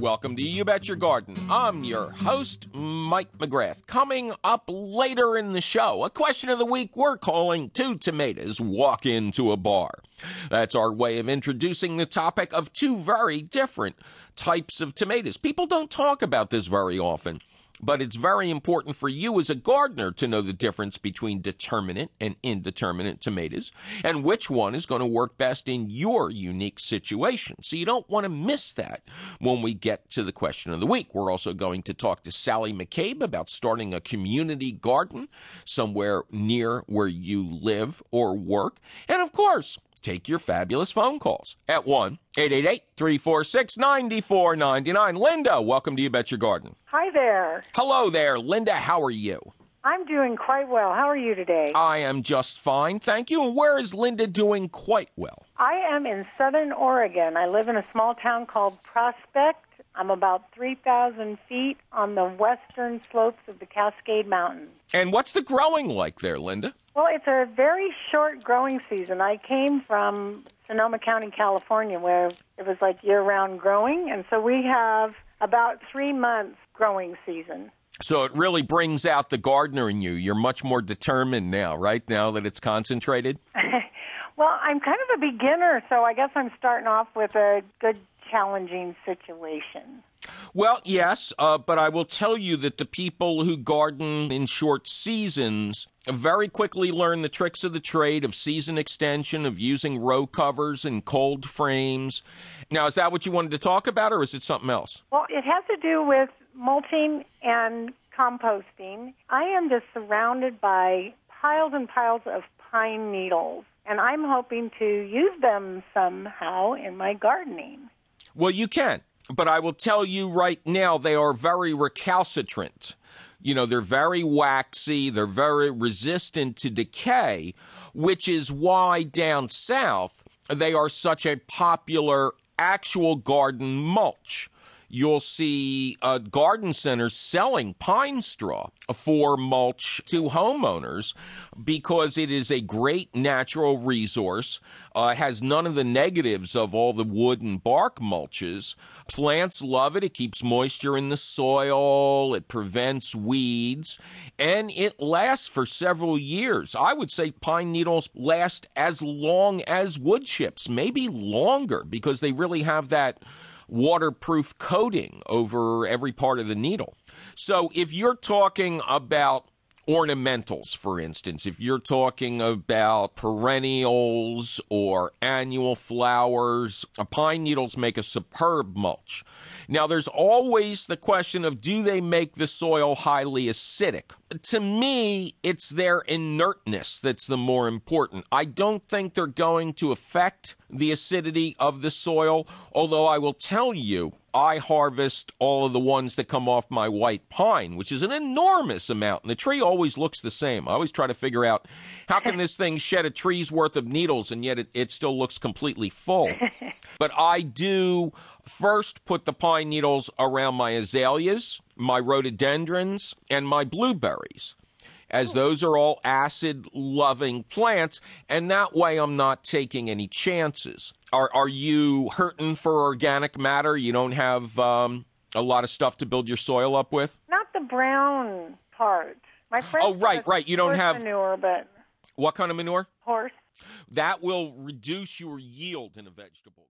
Welcome to You Bet Your Garden. I'm your host, Mike McGrath. Coming up later in the show, a question of the week we're calling Two Tomatoes Walk Into a Bar. That's our way of introducing the topic of two very different types of tomatoes. People don't talk about this very often but it's very important for you as a gardener to know the difference between determinate and indeterminate tomatoes and which one is going to work best in your unique situation. So you don't want to miss that when we get to the question of the week. We're also going to talk to Sally McCabe about starting a community garden somewhere near where you live or work. And of course, take your fabulous phone calls at 1 888 346 9499. Linda, welcome to You Bet Your Garden. Hi there. Hello there. Linda, how are you? I'm doing quite well. How are you today? I am just fine, thank you. And where is Linda doing quite well? I am in southern Oregon. I live in a small town called Prospect. I'm about 3,000 feet on the western slopes of the Cascade Mountains. And what's the growing like there, Linda? Well, it's a very short growing season. I came from Sonoma County, California, where it was like year round growing. And so we have about three months growing season. So it really brings out the gardener in you. You're much more determined now, right? Now that it's concentrated? well, I'm kind of a beginner, so I guess I'm starting off with a good, challenging situation. Well, yes, uh, but I will tell you that the people who garden in short seasons very quickly learn the tricks of the trade of season extension, of using row covers and cold frames. Now, is that what you wanted to talk about, or is it something else? Well, it has to do with mulching and composting. I am just surrounded by piles and piles of pine needles, and I'm hoping to use them somehow in my gardening. Well, you can. But I will tell you right now, they are very recalcitrant. You know, they're very waxy, they're very resistant to decay, which is why down south they are such a popular actual garden mulch you'll see garden centers selling pine straw for mulch to homeowners because it is a great natural resource. Uh, has none of the negatives of all the wood and bark mulches. Plants love it. It keeps moisture in the soil. It prevents weeds and it lasts for several years. I would say pine needles last as long as wood chips, maybe longer because they really have that waterproof coating over every part of the needle. So if you're talking about ornamentals, for instance, if you're talking about perennials or annual flowers, pine needles make a superb mulch. Now, there's always the question of do they make the soil highly acidic? To me, it's their inertness that's the more important. I don't think they're going to affect the acidity of the soil, although I will tell you, I harvest all of the ones that come off my white pine, which is an enormous amount. And the tree always looks the same. I always try to figure out how can this thing shed a tree's worth of needles and yet it, it still looks completely full. but I do first put the pine needles around my azaleas, my rhododendrons, and my blueberries as those are all acid loving plants, and that way I'm not taking any chances. Are are you hurting for organic matter? You don't have um, a lot of stuff to build your soil up with. Not the brown part. My friend. Oh, right, right. You don't have manure, but what kind of manure? Horse. That will reduce your yield in a vegetable.